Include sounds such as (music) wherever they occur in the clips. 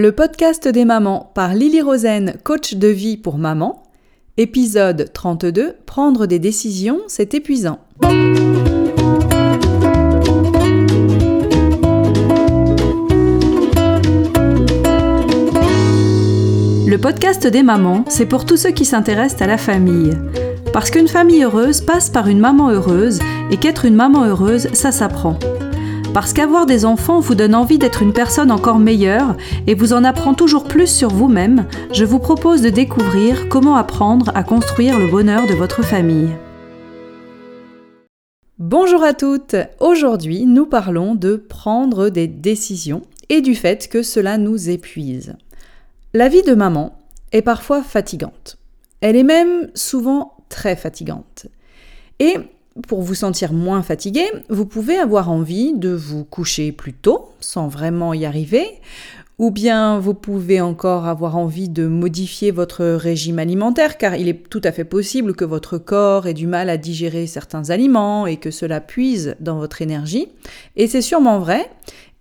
Le podcast des mamans par Lily Rosen, coach de vie pour maman. Épisode 32 Prendre des décisions, c'est épuisant. Le podcast des mamans, c'est pour tous ceux qui s'intéressent à la famille. Parce qu'une famille heureuse passe par une maman heureuse et qu'être une maman heureuse, ça s'apprend. Parce qu'avoir des enfants vous donne envie d'être une personne encore meilleure et vous en apprend toujours plus sur vous-même, je vous propose de découvrir comment apprendre à construire le bonheur de votre famille. Bonjour à toutes Aujourd'hui, nous parlons de prendre des décisions et du fait que cela nous épuise. La vie de maman est parfois fatigante. Elle est même souvent très fatigante. Et pour vous sentir moins fatigué, vous pouvez avoir envie de vous coucher plus tôt sans vraiment y arriver, ou bien vous pouvez encore avoir envie de modifier votre régime alimentaire car il est tout à fait possible que votre corps ait du mal à digérer certains aliments et que cela puise dans votre énergie. Et c'est sûrement vrai.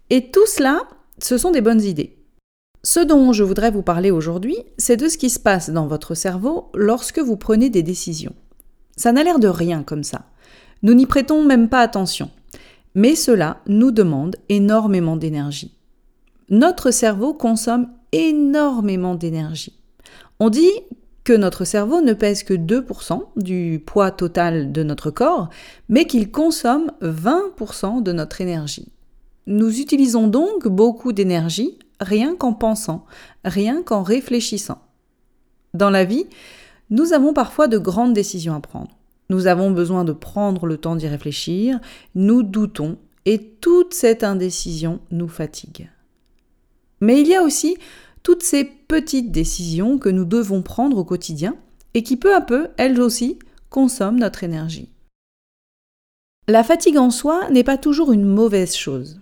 Et tout cela, ce sont des bonnes idées. Ce dont je voudrais vous parler aujourd'hui, c'est de ce qui se passe dans votre cerveau lorsque vous prenez des décisions. Ça n'a l'air de rien comme ça. Nous n'y prêtons même pas attention. Mais cela nous demande énormément d'énergie. Notre cerveau consomme énormément d'énergie. On dit que notre cerveau ne pèse que 2% du poids total de notre corps, mais qu'il consomme 20% de notre énergie. Nous utilisons donc beaucoup d'énergie rien qu'en pensant, rien qu'en réfléchissant. Dans la vie, nous avons parfois de grandes décisions à prendre. Nous avons besoin de prendre le temps d'y réfléchir, nous doutons et toute cette indécision nous fatigue. Mais il y a aussi toutes ces petites décisions que nous devons prendre au quotidien et qui peu à peu, elles aussi, consomment notre énergie. La fatigue en soi n'est pas toujours une mauvaise chose.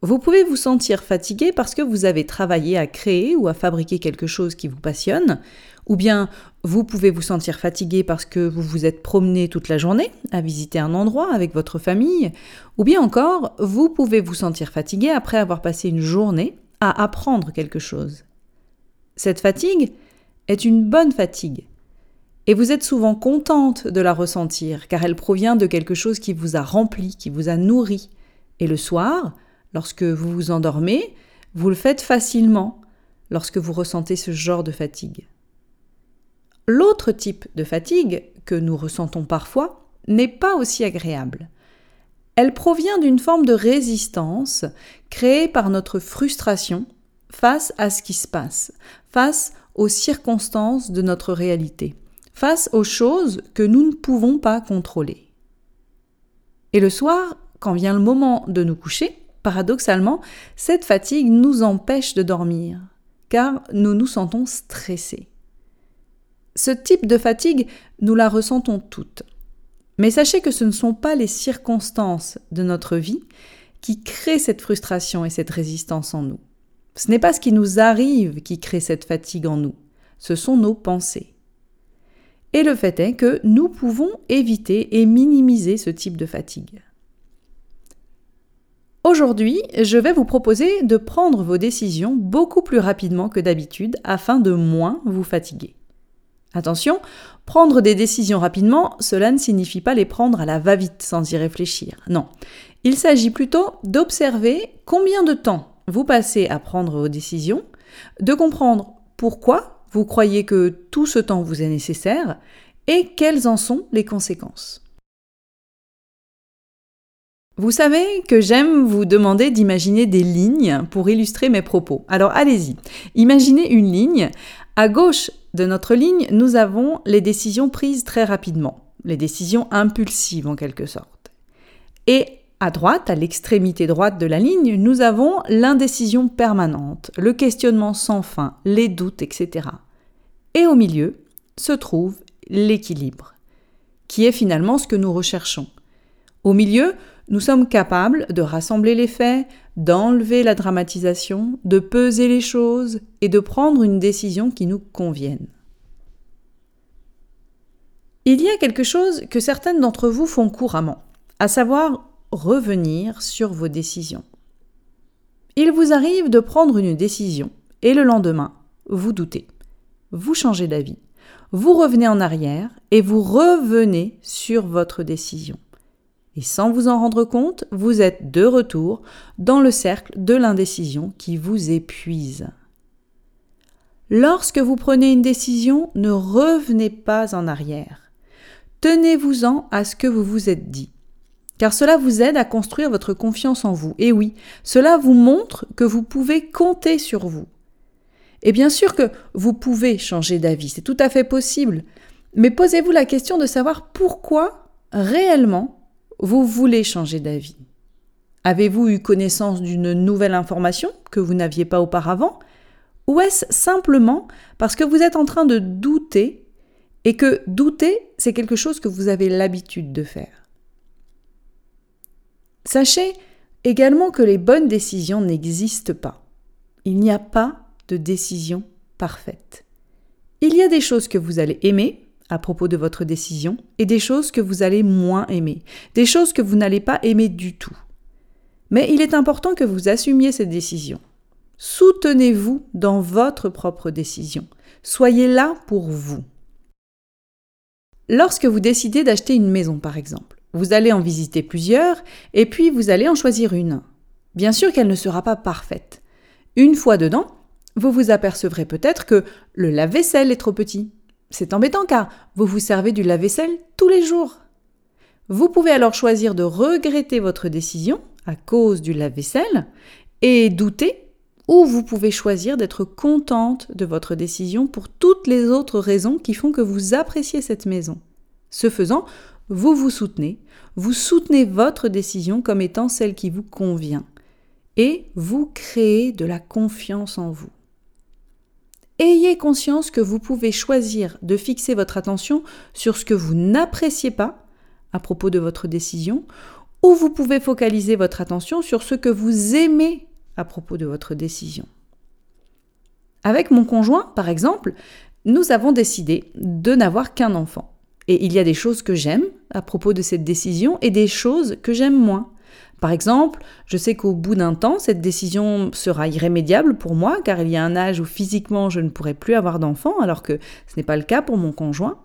Vous pouvez vous sentir fatigué parce que vous avez travaillé à créer ou à fabriquer quelque chose qui vous passionne, ou bien vous pouvez vous sentir fatigué parce que vous vous êtes promené toute la journée à visiter un endroit avec votre famille, ou bien encore vous pouvez vous sentir fatigué après avoir passé une journée à apprendre quelque chose. Cette fatigue est une bonne fatigue. Et vous êtes souvent contente de la ressentir car elle provient de quelque chose qui vous a rempli, qui vous a nourri. Et le soir, Lorsque vous vous endormez, vous le faites facilement lorsque vous ressentez ce genre de fatigue. L'autre type de fatigue que nous ressentons parfois n'est pas aussi agréable. Elle provient d'une forme de résistance créée par notre frustration face à ce qui se passe, face aux circonstances de notre réalité, face aux choses que nous ne pouvons pas contrôler. Et le soir, quand vient le moment de nous coucher, paradoxalement, cette fatigue nous empêche de dormir, car nous nous sentons stressés. Ce type de fatigue, nous la ressentons toutes. Mais sachez que ce ne sont pas les circonstances de notre vie qui créent cette frustration et cette résistance en nous. Ce n'est pas ce qui nous arrive qui crée cette fatigue en nous, ce sont nos pensées. Et le fait est que nous pouvons éviter et minimiser ce type de fatigue. Aujourd'hui, je vais vous proposer de prendre vos décisions beaucoup plus rapidement que d'habitude afin de moins vous fatiguer. Attention, prendre des décisions rapidement, cela ne signifie pas les prendre à la va-vite sans y réfléchir. Non, il s'agit plutôt d'observer combien de temps vous passez à prendre vos décisions, de comprendre pourquoi vous croyez que tout ce temps vous est nécessaire et quelles en sont les conséquences. Vous savez que j'aime vous demander d'imaginer des lignes pour illustrer mes propos. Alors allez-y. Imaginez une ligne. À gauche de notre ligne, nous avons les décisions prises très rapidement, les décisions impulsives en quelque sorte. Et à droite, à l'extrémité droite de la ligne, nous avons l'indécision permanente, le questionnement sans fin, les doutes, etc. Et au milieu se trouve l'équilibre, qui est finalement ce que nous recherchons. Au milieu, nous sommes capables de rassembler les faits, d'enlever la dramatisation, de peser les choses et de prendre une décision qui nous convienne. Il y a quelque chose que certaines d'entre vous font couramment, à savoir revenir sur vos décisions. Il vous arrive de prendre une décision et le lendemain, vous doutez. Vous changez d'avis. Vous revenez en arrière et vous revenez sur votre décision. Et sans vous en rendre compte, vous êtes de retour dans le cercle de l'indécision qui vous épuise. Lorsque vous prenez une décision, ne revenez pas en arrière. Tenez-vous-en à ce que vous vous êtes dit car cela vous aide à construire votre confiance en vous. Et oui, cela vous montre que vous pouvez compter sur vous. Et bien sûr que vous pouvez changer d'avis, c'est tout à fait possible, mais posez-vous la question de savoir pourquoi réellement vous voulez changer d'avis. Avez-vous eu connaissance d'une nouvelle information que vous n'aviez pas auparavant? Ou est-ce simplement parce que vous êtes en train de douter et que douter, c'est quelque chose que vous avez l'habitude de faire? Sachez également que les bonnes décisions n'existent pas. Il n'y a pas de décision parfaite. Il y a des choses que vous allez aimer à propos de votre décision et des choses que vous allez moins aimer, des choses que vous n'allez pas aimer du tout. Mais il est important que vous assumiez cette décision. Soutenez-vous dans votre propre décision. Soyez là pour vous. Lorsque vous décidez d'acheter une maison, par exemple, vous allez en visiter plusieurs et puis vous allez en choisir une. Bien sûr qu'elle ne sera pas parfaite. Une fois dedans, vous vous apercevrez peut-être que le lave-vaisselle est trop petit. C'est embêtant car vous vous servez du lave-vaisselle tous les jours. Vous pouvez alors choisir de regretter votre décision à cause du lave-vaisselle et douter ou vous pouvez choisir d'être contente de votre décision pour toutes les autres raisons qui font que vous appréciez cette maison. Ce faisant, vous vous soutenez, vous soutenez votre décision comme étant celle qui vous convient, et vous créez de la confiance en vous. Ayez conscience que vous pouvez choisir de fixer votre attention sur ce que vous n'appréciez pas à propos de votre décision, ou vous pouvez focaliser votre attention sur ce que vous aimez à propos de votre décision. Avec mon conjoint, par exemple, nous avons décidé de n'avoir qu'un enfant. Et il y a des choses que j'aime à propos de cette décision et des choses que j'aime moins. Par exemple, je sais qu'au bout d'un temps, cette décision sera irrémédiable pour moi, car il y a un âge où physiquement je ne pourrai plus avoir d'enfant, alors que ce n'est pas le cas pour mon conjoint.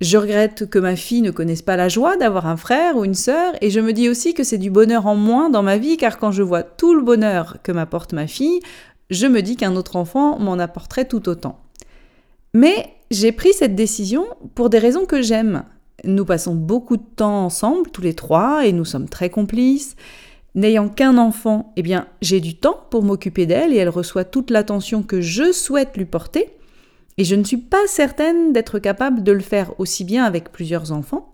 Je regrette que ma fille ne connaisse pas la joie d'avoir un frère ou une sœur, et je me dis aussi que c'est du bonheur en moins dans ma vie, car quand je vois tout le bonheur que m'apporte ma fille, je me dis qu'un autre enfant m'en apporterait tout autant. Mais j'ai pris cette décision pour des raisons que j'aime. Nous passons beaucoup de temps ensemble, tous les trois, et nous sommes très complices. N'ayant qu'un enfant, eh bien, j'ai du temps pour m'occuper d'elle et elle reçoit toute l'attention que je souhaite lui porter. Et je ne suis pas certaine d'être capable de le faire aussi bien avec plusieurs enfants.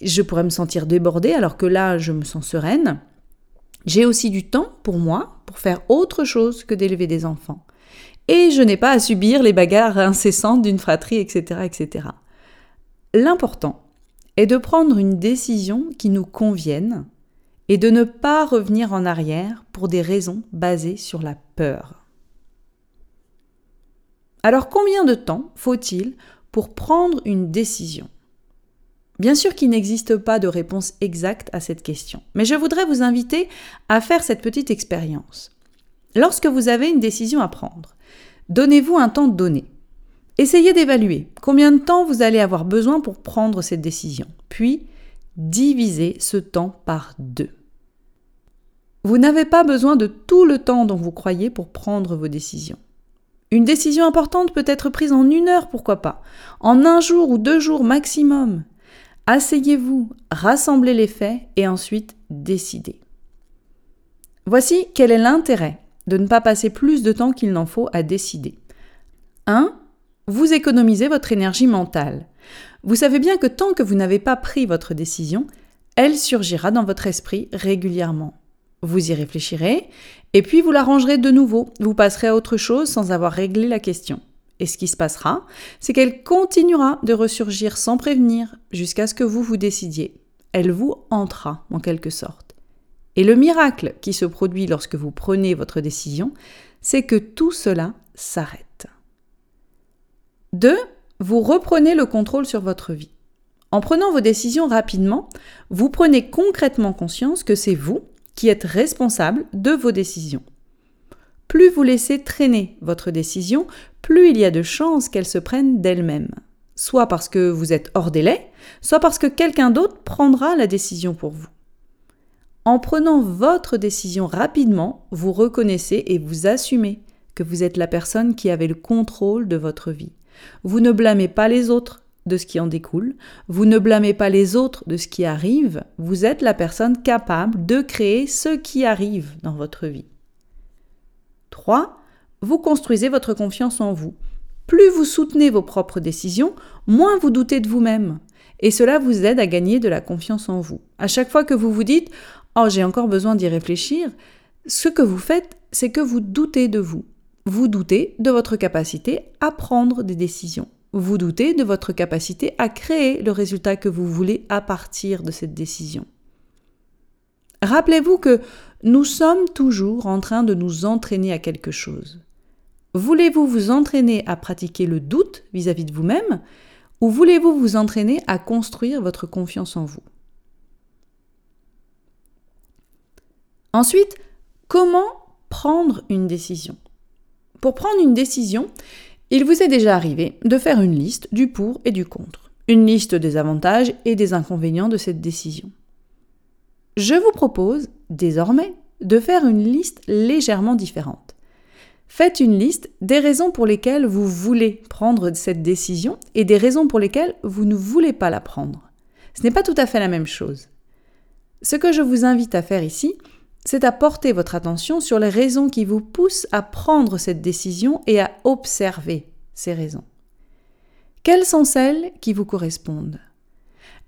Je pourrais me sentir débordée alors que là, je me sens sereine. J'ai aussi du temps pour moi, pour faire autre chose que d'élever des enfants et je n'ai pas à subir les bagarres incessantes d'une fratrie, etc. etc. L'important est de prendre une décision qui nous convienne et de ne pas revenir en arrière pour des raisons basées sur la peur. Alors combien de temps faut-il pour prendre une décision? Bien sûr qu'il n'existe pas de réponse exacte à cette question, mais je voudrais vous inviter à faire cette petite expérience. Lorsque vous avez une décision à prendre, donnez-vous un temps donné. Essayez d'évaluer combien de temps vous allez avoir besoin pour prendre cette décision, puis divisez ce temps par deux. Vous n'avez pas besoin de tout le temps dont vous croyez pour prendre vos décisions. Une décision importante peut être prise en une heure, pourquoi pas, en un jour ou deux jours maximum. Asseyez-vous, rassemblez les faits et ensuite décidez. Voici quel est l'intérêt de ne pas passer plus de temps qu'il n'en faut à décider. 1. Vous économisez votre énergie mentale. Vous savez bien que tant que vous n'avez pas pris votre décision, elle surgira dans votre esprit régulièrement. Vous y réfléchirez, et puis vous la rangerez de nouveau, vous passerez à autre chose sans avoir réglé la question. Et ce qui se passera, c'est qu'elle continuera de ressurgir sans prévenir jusqu'à ce que vous vous décidiez. Elle vous entra en quelque sorte. Et le miracle qui se produit lorsque vous prenez votre décision, c'est que tout cela s'arrête. 2. Vous reprenez le contrôle sur votre vie. En prenant vos décisions rapidement, vous prenez concrètement conscience que c'est vous qui êtes responsable de vos décisions. plus vous laissez traîner votre décision, plus il y a de chances qu'elle se prenne d'elle-même. Soit parce que vous êtes hors délai, soit parce que quelqu'un d'autre prendra la décision pour vous. En prenant votre décision rapidement, vous reconnaissez et vous assumez que vous êtes la personne qui avait le contrôle de votre vie. Vous ne blâmez pas les autres de ce qui en découle, vous ne blâmez pas les autres de ce qui arrive, vous êtes la personne capable de créer ce qui arrive dans votre vie. 3. Vous construisez votre confiance en vous. Plus vous soutenez vos propres décisions, moins vous doutez de vous-même. Et cela vous aide à gagner de la confiance en vous. À chaque fois que vous vous dites Oh, j'ai encore besoin d'y réfléchir, ce que vous faites, c'est que vous doutez de vous. Vous doutez de votre capacité à prendre des décisions. Vous doutez de votre capacité à créer le résultat que vous voulez à partir de cette décision. Rappelez-vous que nous sommes toujours en train de nous entraîner à quelque chose. Voulez-vous vous entraîner à pratiquer le doute vis-à-vis de vous-même ou voulez-vous vous entraîner à construire votre confiance en vous? Ensuite, comment prendre une décision? Pour prendre une décision, il vous est déjà arrivé de faire une liste du pour et du contre, une liste des avantages et des inconvénients de cette décision. Je vous propose désormais de faire une liste légèrement différente. Faites une liste des raisons pour lesquelles vous voulez prendre cette décision et des raisons pour lesquelles vous ne voulez pas la prendre. Ce n'est pas tout à fait la même chose. Ce que je vous invite à faire ici, c'est à porter votre attention sur les raisons qui vous poussent à prendre cette décision et à observer ces raisons. Quelles sont celles qui vous correspondent?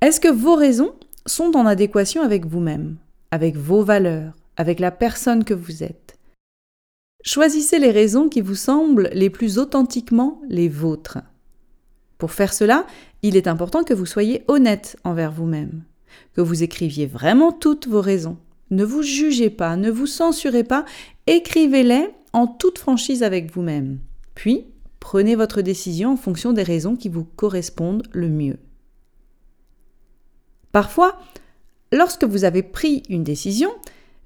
Est-ce que vos raisons sont en adéquation avec vous-même, avec vos valeurs, avec la personne que vous êtes? Choisissez les raisons qui vous semblent les plus authentiquement les vôtres. Pour faire cela, il est important que vous soyez honnête envers vous-même, que vous écriviez vraiment toutes vos raisons. Ne vous jugez pas, ne vous censurez pas, écrivez-les en toute franchise avec vous-même. Puis, prenez votre décision en fonction des raisons qui vous correspondent le mieux. Parfois, lorsque vous avez pris une décision,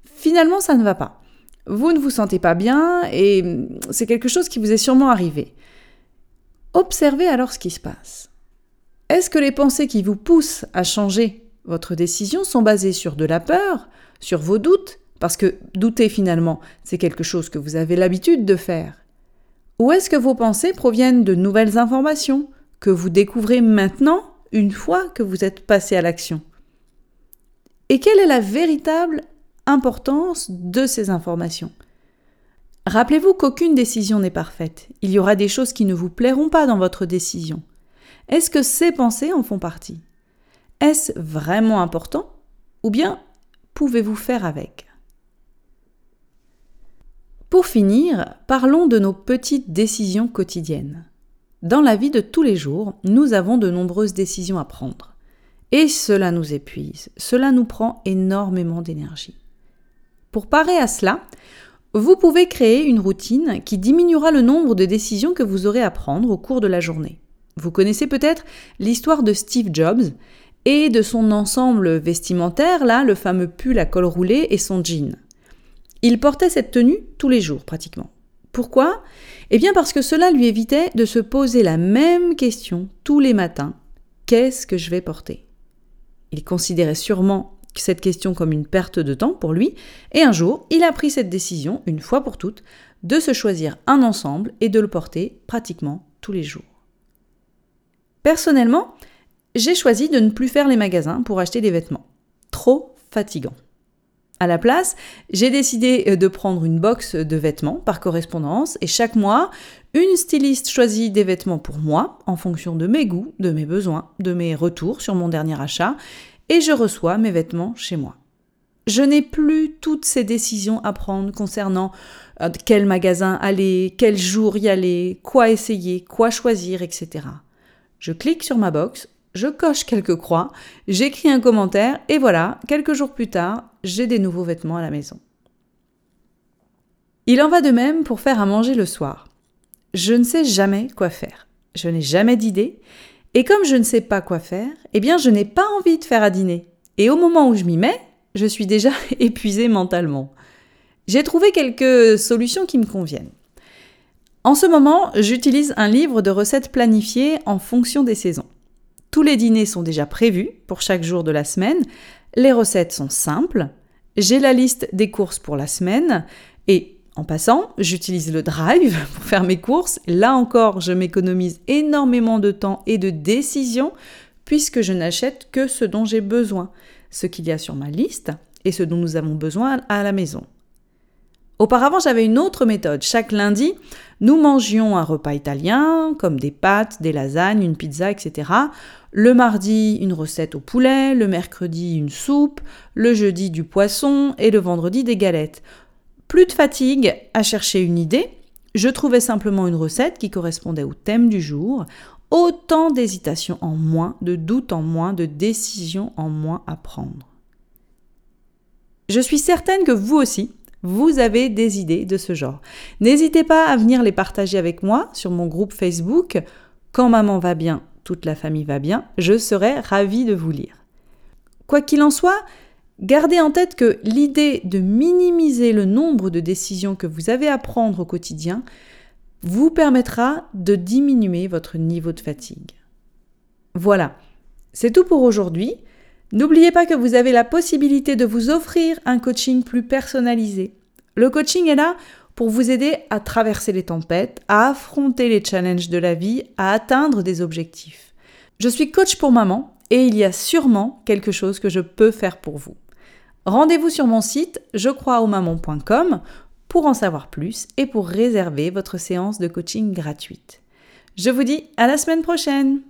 finalement ça ne va pas. Vous ne vous sentez pas bien et c'est quelque chose qui vous est sûrement arrivé. Observez alors ce qui se passe. Est-ce que les pensées qui vous poussent à changer votre décision sont basées sur de la peur, sur vos doutes, parce que douter finalement, c'est quelque chose que vous avez l'habitude de faire Ou est-ce que vos pensées proviennent de nouvelles informations que vous découvrez maintenant une fois que vous êtes passé à l'action? Et quelle est la véritable importance de ces informations? Rappelez-vous qu'aucune décision n'est parfaite. Il y aura des choses qui ne vous plairont pas dans votre décision. Est-ce que ces pensées en font partie? Est-ce vraiment important Ou bien pouvez-vous faire avec? Pour finir, parlons de nos petites décisions quotidiennes. Dans la vie de tous les jours, nous avons de nombreuses décisions à prendre. Et cela nous épuise, cela nous prend énormément d'énergie. Pour parer à cela, vous pouvez créer une routine qui diminuera le nombre de décisions que vous aurez à prendre au cours de la journée. Vous connaissez peut-être l'histoire de Steve Jobs et de son ensemble vestimentaire, là, le fameux pull à col roulé et son jean. Il portait cette tenue tous les jours pratiquement. Pourquoi? Eh bien parce que cela lui évitait de se poser la même question tous les matins. Qu'est-ce que je vais porter? Il considérait sûrement cette question comme une perte de temps pour lui, et un jour, il a pris cette décision, une fois pour toutes, de se choisir un ensemble et de le porter pratiquement tous les jours. Personnellement, j'ai choisi de ne plus faire les magasins pour acheter des vêtements. Trop fatigant. À la place, j'ai décidé euh, de prendre une box de vêtements par correspondance et chaque mois, une styliste choisit des vêtements pour moi en fonction de mes goûts, de mes besoins, de mes retours sur mon dernier achat et je reçois mes vêtements chez moi. Je n'ai plus toutes ces décisions à prendre concernant euh, quel magasin aller, quel jour y aller, quoi essayer, quoi choisir, etc. Je clique sur ma box, je coche quelques croix, j'écris un commentaire et voilà, quelques jours plus tard, j'ai des nouveaux vêtements à la maison. Il en va de même pour faire à manger le soir. Je ne sais jamais quoi faire. Je n'ai jamais d'idée. Et comme je ne sais pas quoi faire, eh bien je n'ai pas envie de faire à dîner. Et au moment où je m'y mets, je suis déjà (laughs) épuisée mentalement. J'ai trouvé quelques solutions qui me conviennent. En ce moment, j'utilise un livre de recettes planifiées en fonction des saisons. Tous les dîners sont déjà prévus pour chaque jour de la semaine, les recettes sont simples, j'ai la liste des courses pour la semaine et en passant, j'utilise le drive (laughs) pour faire mes courses. Là encore, je m'économise énormément de temps et de décisions puisque je n'achète que ce dont j'ai besoin, ce qu'il y a sur ma liste et ce dont nous avons besoin à la maison. Auparavant, j'avais une autre méthode. Chaque lundi, nous mangions un repas italien, comme des pâtes, des lasagnes, une pizza, etc. Le mardi, une recette au poulet, le mercredi, une soupe, le jeudi, du poisson et le vendredi, des galettes. Plus de fatigue à chercher une idée, je trouvais simplement une recette qui correspondait au thème du jour, autant d'hésitation en moins, de doutes en moins, de décisions en moins à prendre. Je suis certaine que vous aussi, vous avez des idées de ce genre. N'hésitez pas à venir les partager avec moi sur mon groupe Facebook. Quand maman va bien, toute la famille va bien, je serai ravie de vous lire. Quoi qu'il en soit, Gardez en tête que l'idée de minimiser le nombre de décisions que vous avez à prendre au quotidien vous permettra de diminuer votre niveau de fatigue. Voilà, c'est tout pour aujourd'hui. N'oubliez pas que vous avez la possibilité de vous offrir un coaching plus personnalisé. Le coaching est là pour vous aider à traverser les tempêtes, à affronter les challenges de la vie, à atteindre des objectifs. Je suis coach pour maman et il y a sûrement quelque chose que je peux faire pour vous. Rendez-vous sur mon site jecroisausmamans.com pour en savoir plus et pour réserver votre séance de coaching gratuite. Je vous dis à la semaine prochaine